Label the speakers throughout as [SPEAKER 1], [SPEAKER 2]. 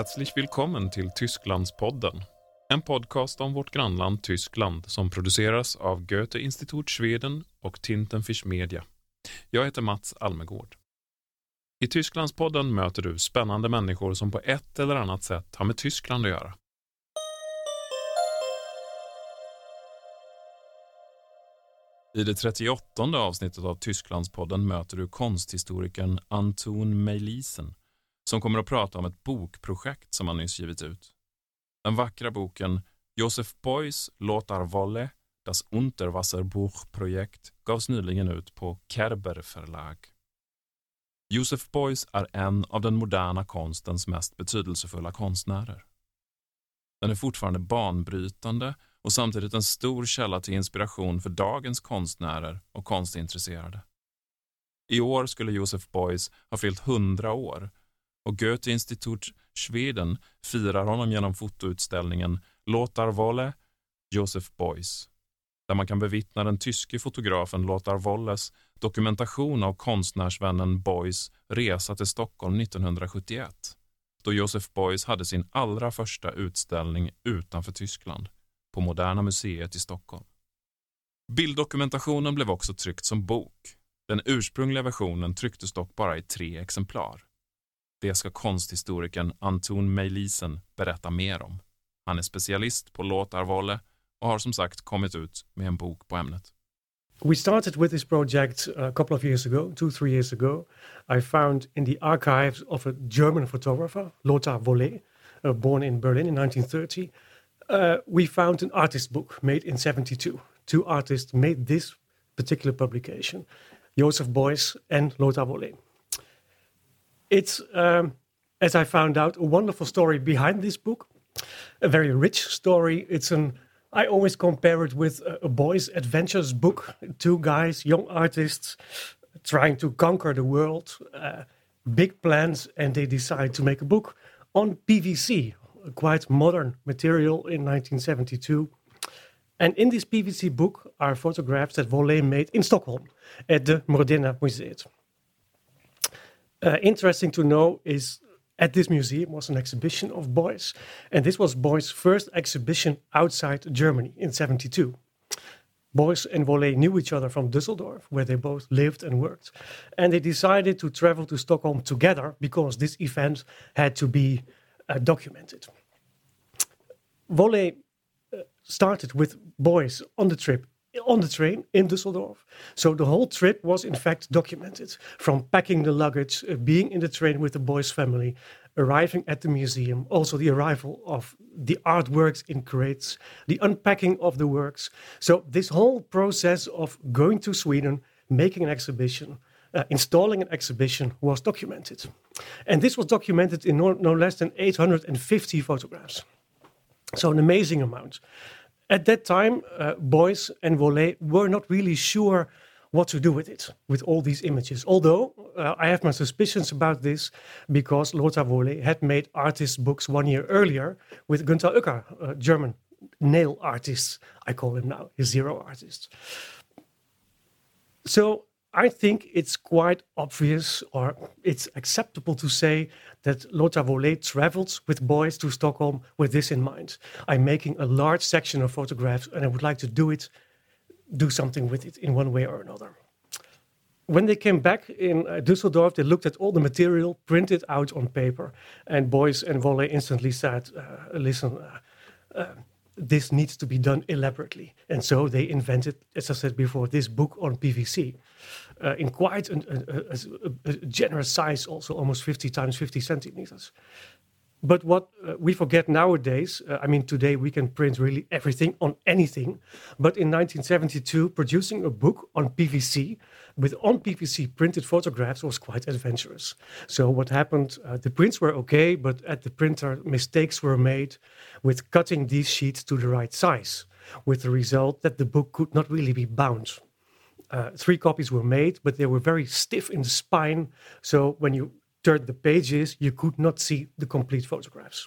[SPEAKER 1] Herzlich willkommen till Tysklandspodden. En podcast om vårt grannland Tyskland som produceras av Goethe-Institut Schweden och Tintenfisch Media. Jag heter Mats Almegård. I Tysklandspodden möter du spännande människor som på ett eller annat sätt har med Tyskland att göra. I det 38 avsnittet av Tysklandspodden möter du konsthistorikern Anton Meilisen som kommer att prata om ett bokprojekt som han nyss givit ut. Den vackra boken Josef Beuys Lothar Wolle, Das Unterwasserbuchprojekt gavs nyligen ut på Kerber förlag. Josef Beuys är en av den moderna konstens mest betydelsefulla konstnärer. Den är fortfarande banbrytande och samtidigt en stor källa till inspiration för dagens konstnärer och konstintresserade. I år skulle Josef Beuys ha fyllt 100 år och Goethe-Institut Schweden firar honom genom fotoutställningen Lothar Wolle, Josef Beuys, där man kan bevittna den tyske fotografen Lothar Wolles dokumentation av konstnärsvännen Beuys resa till Stockholm 1971, då Josef Beuys hade sin allra första utställning utanför Tyskland, på Moderna Museet i Stockholm. Bilddokumentationen blev också tryckt som bok. Den ursprungliga versionen trycktes dock bara i tre exemplar. Det ska konsthistorikern Anton Meilisen berätta mer om. Han är specialist på låtarvalet och har som sagt kommit ut med en bok på ämnet.
[SPEAKER 2] We started with this project a couple of years ago, two, three years ago. I found in the archives of a German photographer, Lothar Wolle, uh, born in Berlin in 1930, uh, we found an artist book made in 72. Two artists made this particular publication, Joseph Beuys and Lothar Wolle. It's, um, as I found out, a wonderful story behind this book, a very rich story. It's an I always compare it with a, a boy's adventures book. Two guys, young artists, trying to conquer the world, uh, big plans, and they decide to make a book on PVC, a quite modern material in 1972. And in this PVC book are photographs that Wolleh made in Stockholm at the Moderna Museet. Uh, interesting to know is at this museum was an exhibition of Beuys, and this was Beuys' first exhibition outside Germany in 72. Beuys and Wolleh knew each other from Düsseldorf, where they both lived and worked, and they decided to travel to Stockholm together because this event had to be uh, documented. Wolleh uh, started with Beuys on the trip on the train in Düsseldorf. So the whole trip was in fact documented from packing the luggage, uh, being in the train with the Beuys' family, arriving at the museum, also the arrival of the artworks in crates, the unpacking of the works. So this whole process of going to Sweden, making an exhibition, uh, installing an exhibition was documented. And this was documented in no, no less than 850 photographs. So an amazing amount. At that time, uh, Beuys and Wolleh were not really sure what to do with it, with all these images. Although uh, I have my suspicions about this because Lothar Wolleh had made artist books one year earlier with Günther Uecker, a German nail artist, I call him now, his zero artist. So I think it's quite obvious or it's acceptable to say that Lothar Wolleh traveled with Beuys to Stockholm with this in mind. I'm making a large section of photographs and I would like to do it, do something with it in one way or another. When they came back in uh, Düsseldorf, they looked at all the material printed out on paper, and Beuys and Wolleh instantly said, uh, "Listen, uh, uh this needs to be done elaborately. And so they invented, as I said before, this book on PVC uh, in quite an, a, a, a, generous size, also almost 50 times 50 centimeters. But what uh, we forget nowadays, uh, I mean, today we can print really everything on anything. But in 1972, producing a book on PVC with on PVC printed photographs was quite adventurous. So, what happened, uh, the prints were okay, but at the printer, mistakes were made with cutting these sheets to the right size, with the result that the book could not really be bound. Uh, three copies were made, but they were very stiff in the spine. So, when you turned the pages, you could not see the complete photographs.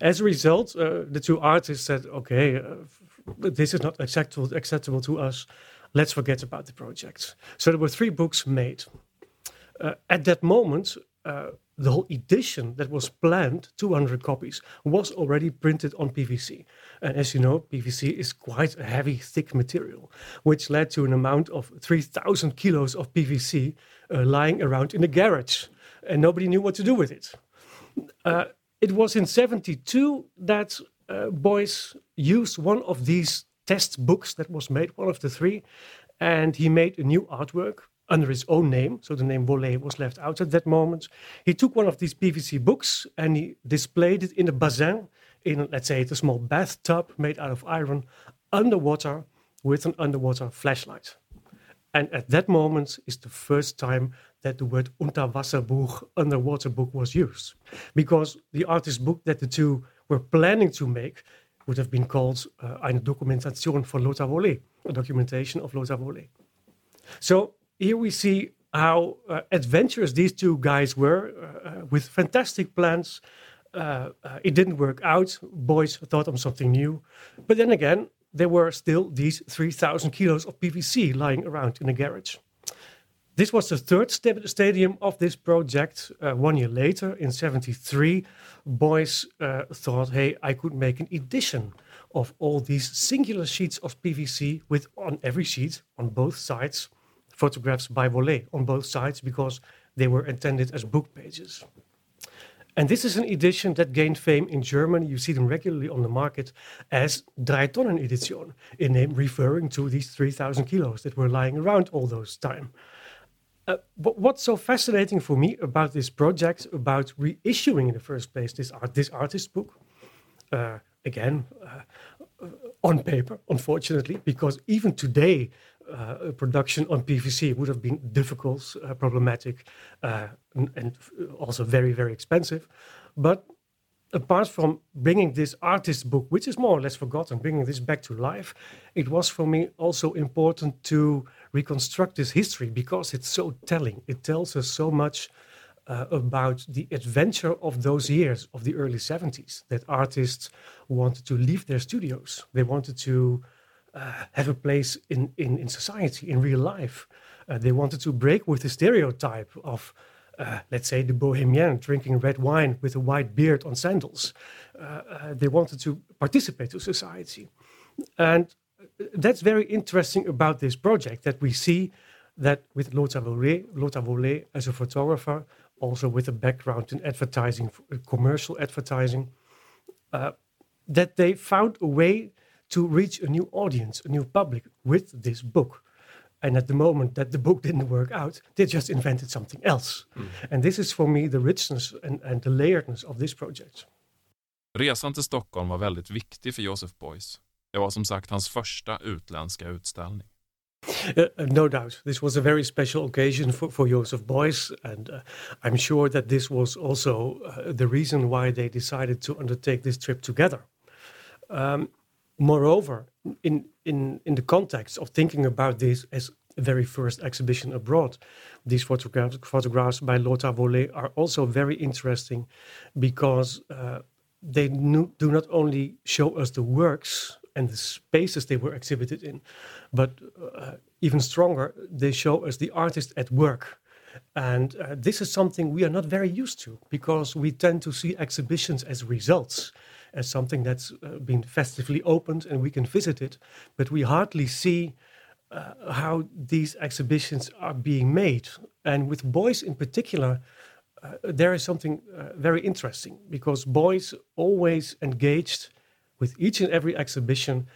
[SPEAKER 2] As a result, uh, the two artists said, okay, uh, this is not acceptable, acceptable to us. Let's forget about the project. So there were three books made. Uh, at that moment, uh, the whole edition that was planned, 200 copies, was already printed on PVC. And as you know, PVC is quite a heavy, thick material, which led to an amount of 3,000 kilos of PVC uh, lying around in the garage. And nobody knew what to do with it. Uh, it was in 72 that uh, Beuys used one of these test books that was made, one of the three, and he made a new artwork under his own name. So the name Wolleh was left out at that moment. He took one of these PVC books and he displayed it in a basin, in let's say a small bathtub made out of iron, underwater with an underwater flashlight. And at that moment is the first time that the word Unterwasserbuch, underwater book, was used. Because the artist book that the two were planning to make would have been called uh, Eine Dokumentation von Lothar Wolleh, a documentation of Lothar Wolleh. So here we see how uh, adventurous these two guys were uh, uh with fantastic plans. Uh, uh, it didn't work out. Beuys thought of something new. But then again, there were still these 3,000 kilos of PVC lying around in the garage. This was the third st stadium of this project. Uh, one year later, in 73, Beuys thought, hey, I could make an edition of all these singular sheets of PVC with on every sheet, on both sides, photographs by Wolleh on both sides because they were intended as book pages. And this is an edition that gained fame in Germany. You see them regularly on the market as Drei Tonnen Edition, a name referring to these 3,000 kilos that were lying around all those time. Uh, but what's so fascinating for me about this project, about reissuing in the first place this art, this artist book, uh, again uh, on paper, unfortunately, because even today uh, production on PVC would have been difficult, uh, problematic, uh, and, and, also very, very expensive. But apart from bringing this artist book, which is more or less forgotten, bringing this back to life, it was for me also important to reconstruct this history because it's so telling. It tells us so much uh, about the adventure of those years of the early 70s that artists wanted to leave their studios. They wanted to uh, have a place in, in, in society, in real life. Uh, they wanted to break with the stereotype of, uh, let's say, the bohemian drinking red wine with a white beard on sandals. Uh, uh, they wanted to participate to society. And that's very interesting about this project that we see that with Lothar Wolleh, Lothar Wolleh as a photographer, also with a background in advertising, commercial advertising, that they found a way to reach a new audience, a new public with this book. And at the moment that the book didn't work out, they just invented something else. Mm. And this is for me the richness and, and the layeredness of this project.
[SPEAKER 1] Resan till Stockholm var väldigt viktig för Joseph Beuys. Det var som sagt hans första utländska utställning.
[SPEAKER 2] Uh, uh, no doubt, this was a very special occasion for, for Joseph Beuys, and uh, I'm sure that this was also uh, the reason why they decided to undertake this trip together. Um, moreover, in, in, in the context of thinking about this as a very first exhibition abroad, these photographs, photographs by Lothar Wolleh are also very interesting because uh, they do not only show us the works and the spaces they were exhibited in, but uh, even stronger, they show us the artist at work. And uh, this is something we are not very used to because we tend to see exhibitions as results as something that's uh, been festively opened and we can visit it, but we hardly see uh, how these exhibitions are being made. And with Beuys in particular, uh, there is something uh, very interesting because Beuys always engaged with each and every exhibition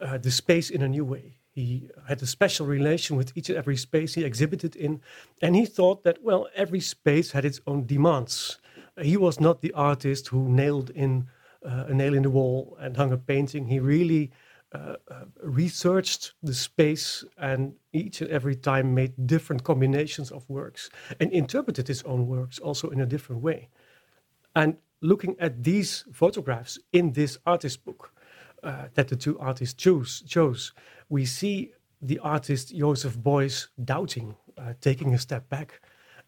[SPEAKER 2] uh, the space in a new way. He had a special relation with each and every space he exhibited in, and he thought that, well, every space had its own demands. He was not the artist who nailed in a nail in the wall and hung a painting. He really uh, uh, researched the space and each and every time made different combinations of works and interpreted his own works also in a different way. And looking at these photographs in this artist book uh, that the two artists choose, chose, we see the artist Joseph Beuys doubting, uh, taking a step back,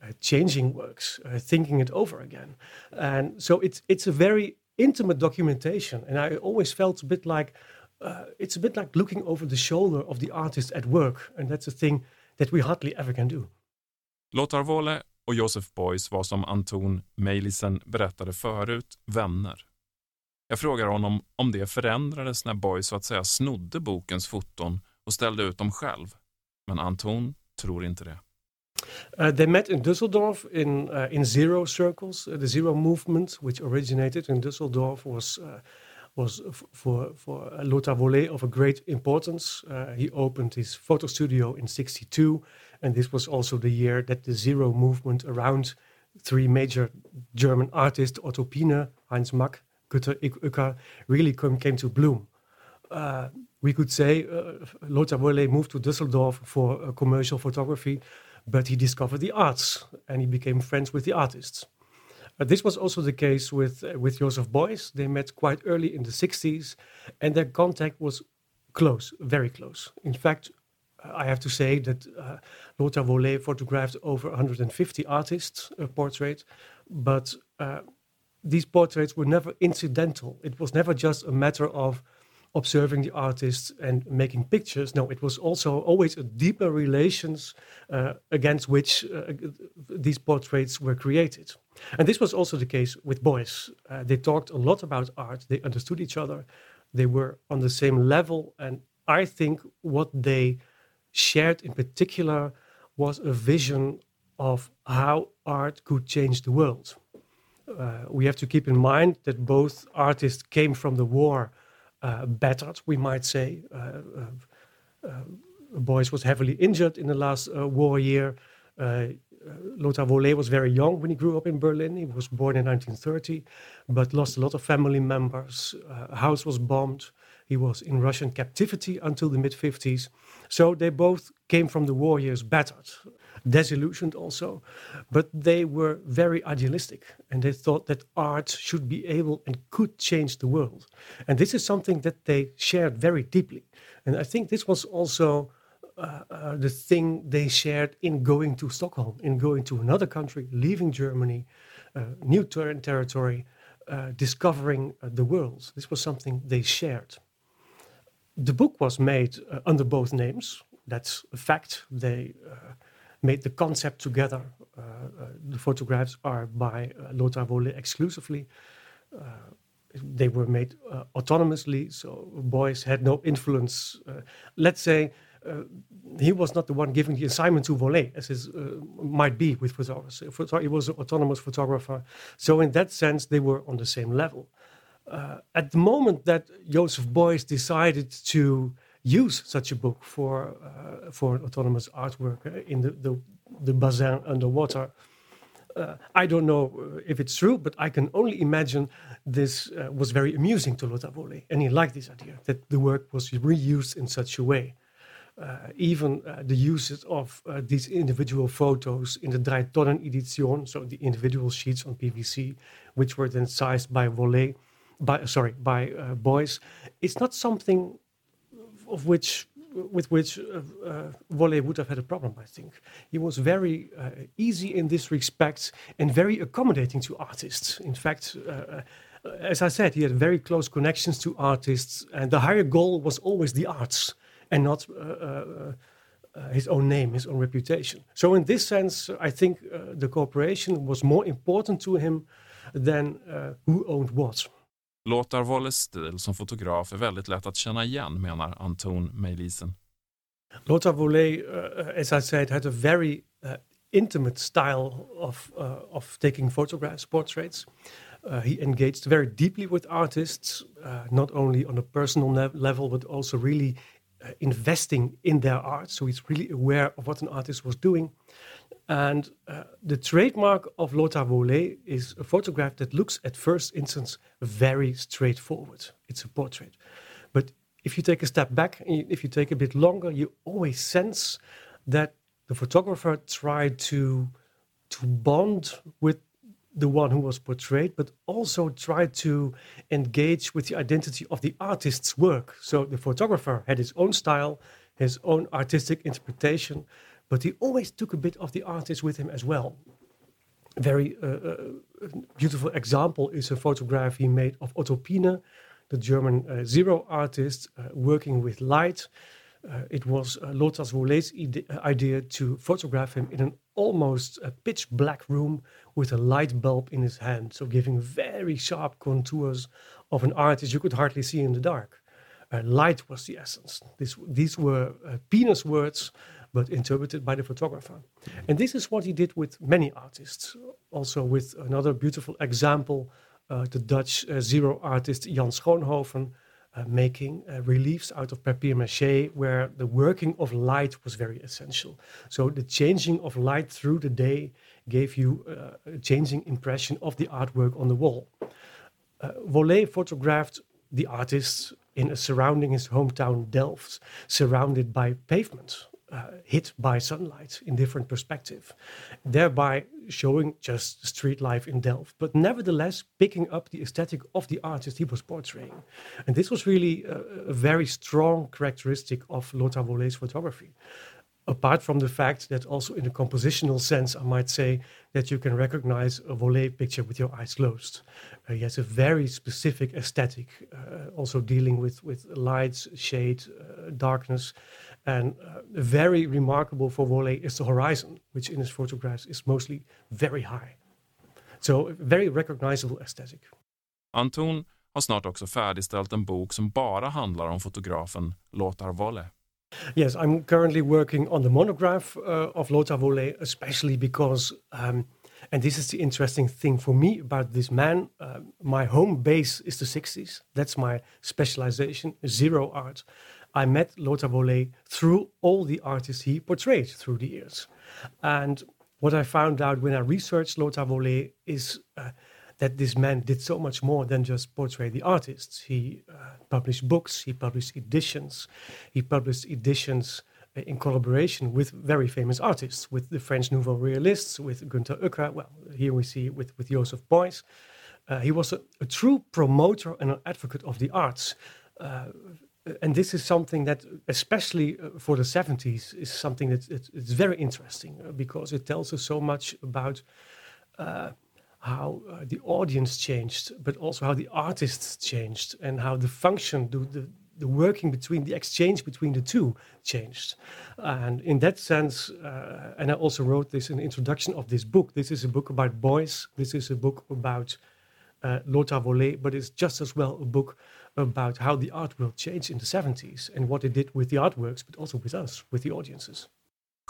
[SPEAKER 2] uh, changing works, thinking it over again. And so it's, it's a very intimate documentation. And I always felt a bit like uh, it's a bit like looking over the shoulder of the artist at work. And that's a thing that we hardly ever can do.
[SPEAKER 1] Lothar Wolle och Joseph Beuys var som Anton Meilisen berättade förut, vänner. Jag frågar honom om det förändrades när Beuys så att säga snodde bokens foton och ställde ut dem själv. Men Anton tror inte det.
[SPEAKER 2] Uh, they met in Düsseldorf in uh, in zero circles. Uh, the zero movement, which originated in Düsseldorf, was uh, was for for Lothar Wolleh of a great importance. Uh, he opened his photo studio in '62, and this was also the year that the zero movement around three major German artists, Otto Piene, Heinz Mack, Günther Uecker, really came, came to bloom. Uh, we could say Lothar Wolleh moved to Düsseldorf for commercial photography, but he discovered the arts and he became friends with the artists. Uh, this was also the case with uh, with Joseph Beuys. They met quite early in the 60s, and their contact was close, very close. In fact, I have to say that uh, Lothar Wolleh photographed over 150 artists' uh, portraits, but uh, these portraits were never incidental. It was never just a matter of observing the artists and making pictures. No, it was also always a deeper relations uh, against which uh, these portraits were created. And this was also the case with Beuys. Uh, they talked a lot about art. They understood each other. They were on the same level. And I think what they shared in particular was a vision of how art could change the world. Uh, we have to keep in mind that both artists came from the war uh, battered, we might say. Uh, uh, Beuys was heavily injured in the last war year. Lothar Wolleh was very young when he grew up in Berlin. He was born in 1930, but lost a lot of family members. a house was bombed. He was in Russian captivity until the mid 50s. So they both came from the war years battered disillusioned also. But they were very idealistic and they thought that art should be able and could change the world. And this is something that they shared very deeply. And I think this was also uh, uh, the thing they shared in going to Stockholm, in going to another country, leaving Germany, uh, new ter territory, uh, discovering uh, the world. This was something they shared. The book was made uh, under both names. That's a fact. They made the concept together. Uh, uh, the photographs are by uh, Lothar Wolleh exclusively. they were made autonomously, so Beuys had no influence. let's say uh, he was not the one giving the assignment to Wolleh, as is, uh, might be with photographers. He was an autonomous photographer. So, in that sense, they were on the same level. Uh, at the moment that Joseph Beuys decided to use such a book for uh, for autonomous artwork uh, in the, the, the basin underwater. Uh, I don't know uh, if it's true, but I can only imagine this uh, was very amusing to Lothar Wolleh, and he liked this idea that the work was reused in such a way. Uh, even the uses of these individual photos in the Drei Tonnen edition, so the individual sheets on PVC, which were then sized by Wolleh, by sorry, by Beuys, it's not something of which with which uh, uh, would have had a problem, I think. He was very uh, easy in this respect and very accommodating to artists. In fact, uh, uh, as I said, he had very close connections to artists, and the higher goal was always the arts and not uh, his own name, his own reputation. So, in this sense, I think the cooperation was more important to him than who owned what.
[SPEAKER 1] Låtar Wolles stil som fotograf är väldigt lätt att känna igen, menar Anton Meilisen.
[SPEAKER 2] Lothar Vollet, uh, eh, eh, as I said, had a very uh, intimate style of, uh, of taking photographs, portraits. Uh, he engaged very deeply with artists, uh, not only on a personal level, but also really uh, investing in their art. So he's really aware of what an artist was doing. And uh, the trademark of Lothar Wolleh is a photograph that looks at first instance very straightforward. It's a portrait. But if you take a step back, if you take a bit longer, you always sense that the photographer tried to, to bond with the one who was portrayed, but also tried to engage with the identity of the artist's work. So the photographer had his own style, his own artistic interpretation, but he always took a bit of the artist with him as well. A very uh, uh, beautiful example is a photograph he made of Otto Piene, the German uh, zero artist, uh, working with light. Uh, it was uh, Lothar idea to photograph him in an almost a pitch black room with a light bulb in his hand, so giving very sharp contours of an artist you could hardly see in the dark. Uh, light was the essence. This, these were uh, Piene's words, but interpreted by the photographer. And this is what he did with many artists. Also, with another beautiful example, uh, the Dutch uh, zero artist Jan Schoonhoven, uh, making uh, reliefs out of papier mache, where the working of light was very essential. So the changing of light through the day gave you uh, a changing impression of the artwork on the wall. Uh, photographed the artist in a surrounding his hometown Delft, surrounded by pavement, uh, hit by sunlight in different perspective, thereby showing just street life in Delft, but nevertheless picking up the aesthetic of the artist he was portraying. And this was really a, a very strong characteristic of Lothar Wolleh's photography apart from the fact that also in a compositional sense, I might say that you can recognize a Wolleh picture with your eyes closed. Uh, he has a very specific aesthetic, uh, also dealing with, with lights, shade, uh, darkness. And uh, very remarkable for Wolleh is the horizon, which in his photographs is mostly very high. So very recognizable aesthetic.
[SPEAKER 1] Antoon har snart också färdigställt en bok som bara handlar om fotografen Lothar Wolleh.
[SPEAKER 2] Yes, I'm currently working on the monograph uh, of Lothar Wolleh, especially because, um, and this is the interesting thing for me about this man. Uh, my home base is the 60s. That's my specialization, zero art. I met Lothar Wolleh through all the artists he portrayed through the years. And what I found out when I researched Lothar Wolleh is uh, that this man did so much more than just portray the artists. He uh, published books, he published editions, he published editions uh, in collaboration with very famous artists, with the French Nouveau Realists, with Günther Uecker. Well, here we see with, with Joseph Beuys. Uh, he was a, a, true promoter and an advocate of the arts. Uh, and this is something that, especially uh, for the 70s, is something that it's very interesting uh, because it tells us so much about how uh, the audience changed, but also how the artists changed and how the function, the, the, the, working between the exchange between the two changed. And in that sense, uh, and I also wrote this in the introduction of this book. This is a book about Beuys, This is a book about uh, Lothar but it's just as well a book about how the art world changed in the 70s and what it did with the artworks, but also with us, with the audiences.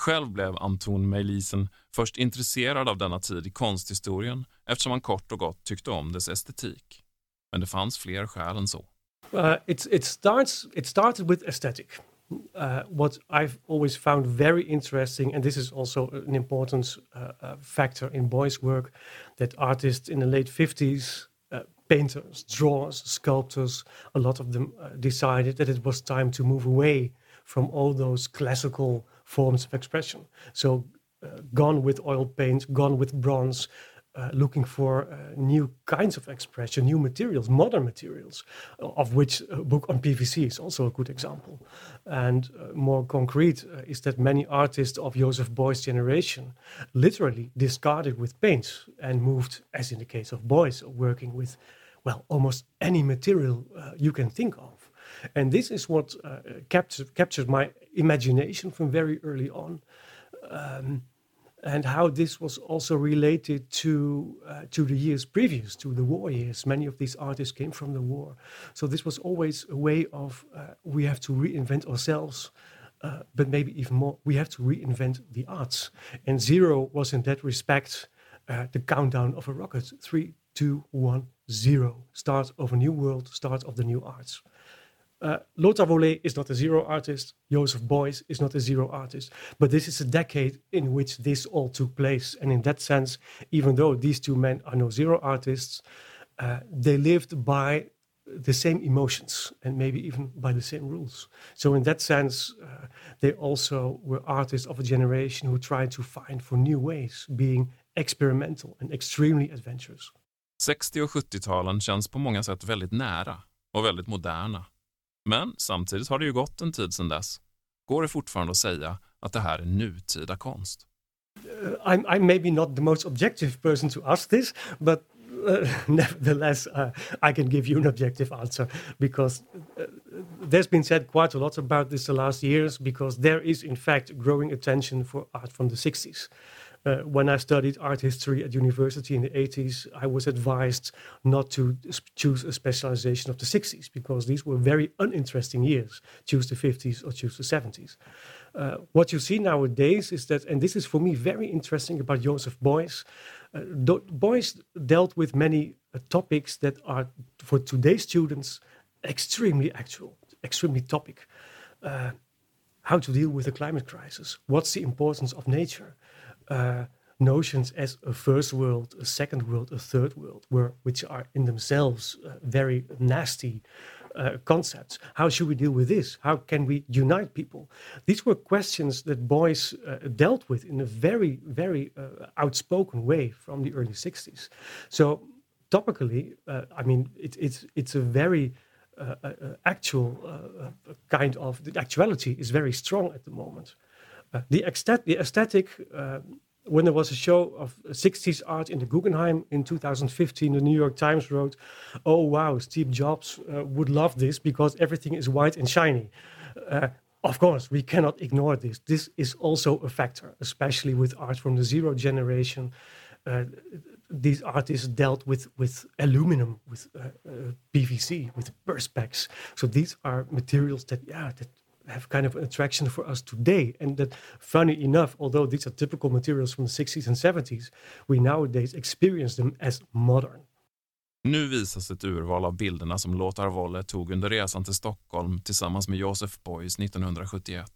[SPEAKER 1] Själv blev Antoon Melissen först intresserad av denna tid i konsthistorien eftersom han kort och gott tyckte om dess estetik. Men det fanns fler skäl än så.
[SPEAKER 2] Uh, it, it, starts, it started with aesthetic. Uh, what I've always found very interesting, and this is also an important uh, uh factor in Beuys' work, that artists in the late 50s, uh, painters, drawers, sculptors, a lot of them uh, decided that it was time to move away from all those classical forms of expression. So, uh, gone with oil paint, gone with bronze, uh, looking for uh, new kinds of expression, new materials, modern materials, of which a book on PVC is also a good example. And uh, more concrete uh, is that many artists of Joseph Beuys' generation literally discarded with paint and moved, as in the case of Beuys, working with, well, almost any material uh, you can think of. And this is what uh, my imagination from very early on. Um, and how this was also related to uh, to the years previous to the war years. Many of these artists came from the war, so this was always a way of uh, we have to reinvent ourselves, uh, but maybe even more we have to reinvent the arts. And zero was in that respect uh, the countdown of a rocket: three, two, one, zero. Start of a new world. Start of the new arts. Uh, Lothar Wolleh is not a zero artist. Joseph Beuys is not a zero artist. But this is a decade in which this all took place. And in that sense, even though these two men are no zero artists, uh, they lived by the same emotions and maybe even by the same rules. So, in that sense, uh, they also were artists of a generation who tried to find for new ways, being experimental and extremely adventurous.
[SPEAKER 1] 60 och 70-talen känns på många sätt väldigt nära och väldigt moderna. Men samtidigt har det ju gått en tid sedan dess. Går det fortfarande att säga att det här är nutida konst?
[SPEAKER 2] Uh, I'm, I'm maybe not the most objective person to ask this, but uh, nevertheless, uh, I can give you an objective answer because uh, there's been said quite a lot about this the last years because there is, in fact, growing attention for art from the 60s. Uh, when I studied art history at university in the 80s, I was advised not to choose a specialization of the 60s because these were very uninteresting years. Choose the 50s or choose the 70s. Uh, what you see nowadays is that, and this is for me very interesting about Joseph Beuys. Uh, Beuys dealt with many uh, topics that are, for today's students, extremely actual, extremely topic. Uh, how to deal with the climate crisis? What's the importance of nature? Uh, notions as a first world, a second world, a third world, were, which are in themselves uh, very nasty uh, concepts. How should we deal with this? How can we unite people? These were questions that Beuys uh, dealt with in a very, very uh, outspoken way from the early 60s. So, topically, uh, I mean, it, it's, it's a very uh, actual kind of, the actuality is very strong at the moment. The, aesthetic, the aesthetic when there was a show of 60s art in the Guggenheim in 2015, the New York Times wrote, Oh, wow, Steve Jobs uh, would love this because everything is white and shiny. Uh, of course, we cannot ignore this. This is also a factor, especially with art from the zero generation. Uh, these artists dealt with, with aluminum, with uh, uh, PVC, with perspex. So these are materials that, yeah, that have kind of an attraction for us today. And that, funny enough, although these are typical materials from the 60s and 70s, we nowadays experience them as modern.
[SPEAKER 1] Nu visas ett urval av bilderna som Lothar Wolle tog under resan till Stockholm tillsammans med Josef Beuys 1971.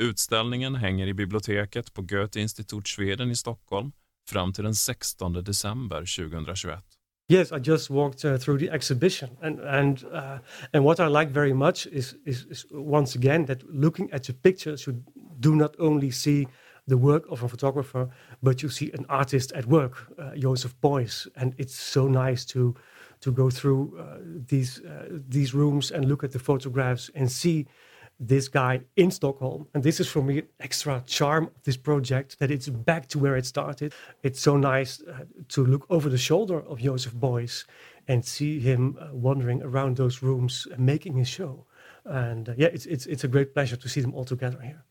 [SPEAKER 1] Utställningen hänger i biblioteket på Goethe-Institut Schweden i Stockholm fram till den 16 december 2021.
[SPEAKER 2] Yes, I just walked uh, through the exhibition, and and uh, and what I like very much is, is, is once again that looking at the pictures, you do not only see the work of a photographer, but you see an artist at work, uh, Joseph Beuys, and it's so nice to to go through uh, these uh, these rooms and look at the photographs and see this guy in Stockholm. And this is for me extra charm of this project that it's back to where it started. It's so nice uh, to look over the shoulder of Joseph Beuys and see him uh, wandering around those rooms and making his show. And uh, yeah, it's, it's, it's a great pleasure to see them all together here.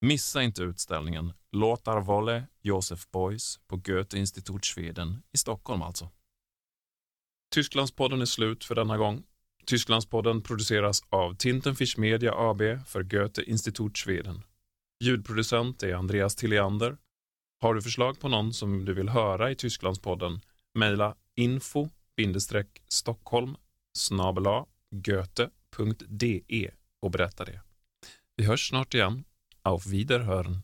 [SPEAKER 1] Missa inte utställningen Lothar Volle Josef Beuys på Goethe-Institut Schweden i Stockholm alltså. Tysklandspodden är slut för denna gång. Tysklandspodden produceras av Tintenfisch Media AB för Goethe Institut Schweden. Ljudproducent är Andreas Tilliander. Har du förslag på någon som du vill höra i Tysklandspodden? Mejla info-stockholm goethe.de och berätta det. Vi hörs snart igen. Auf Wiederhören.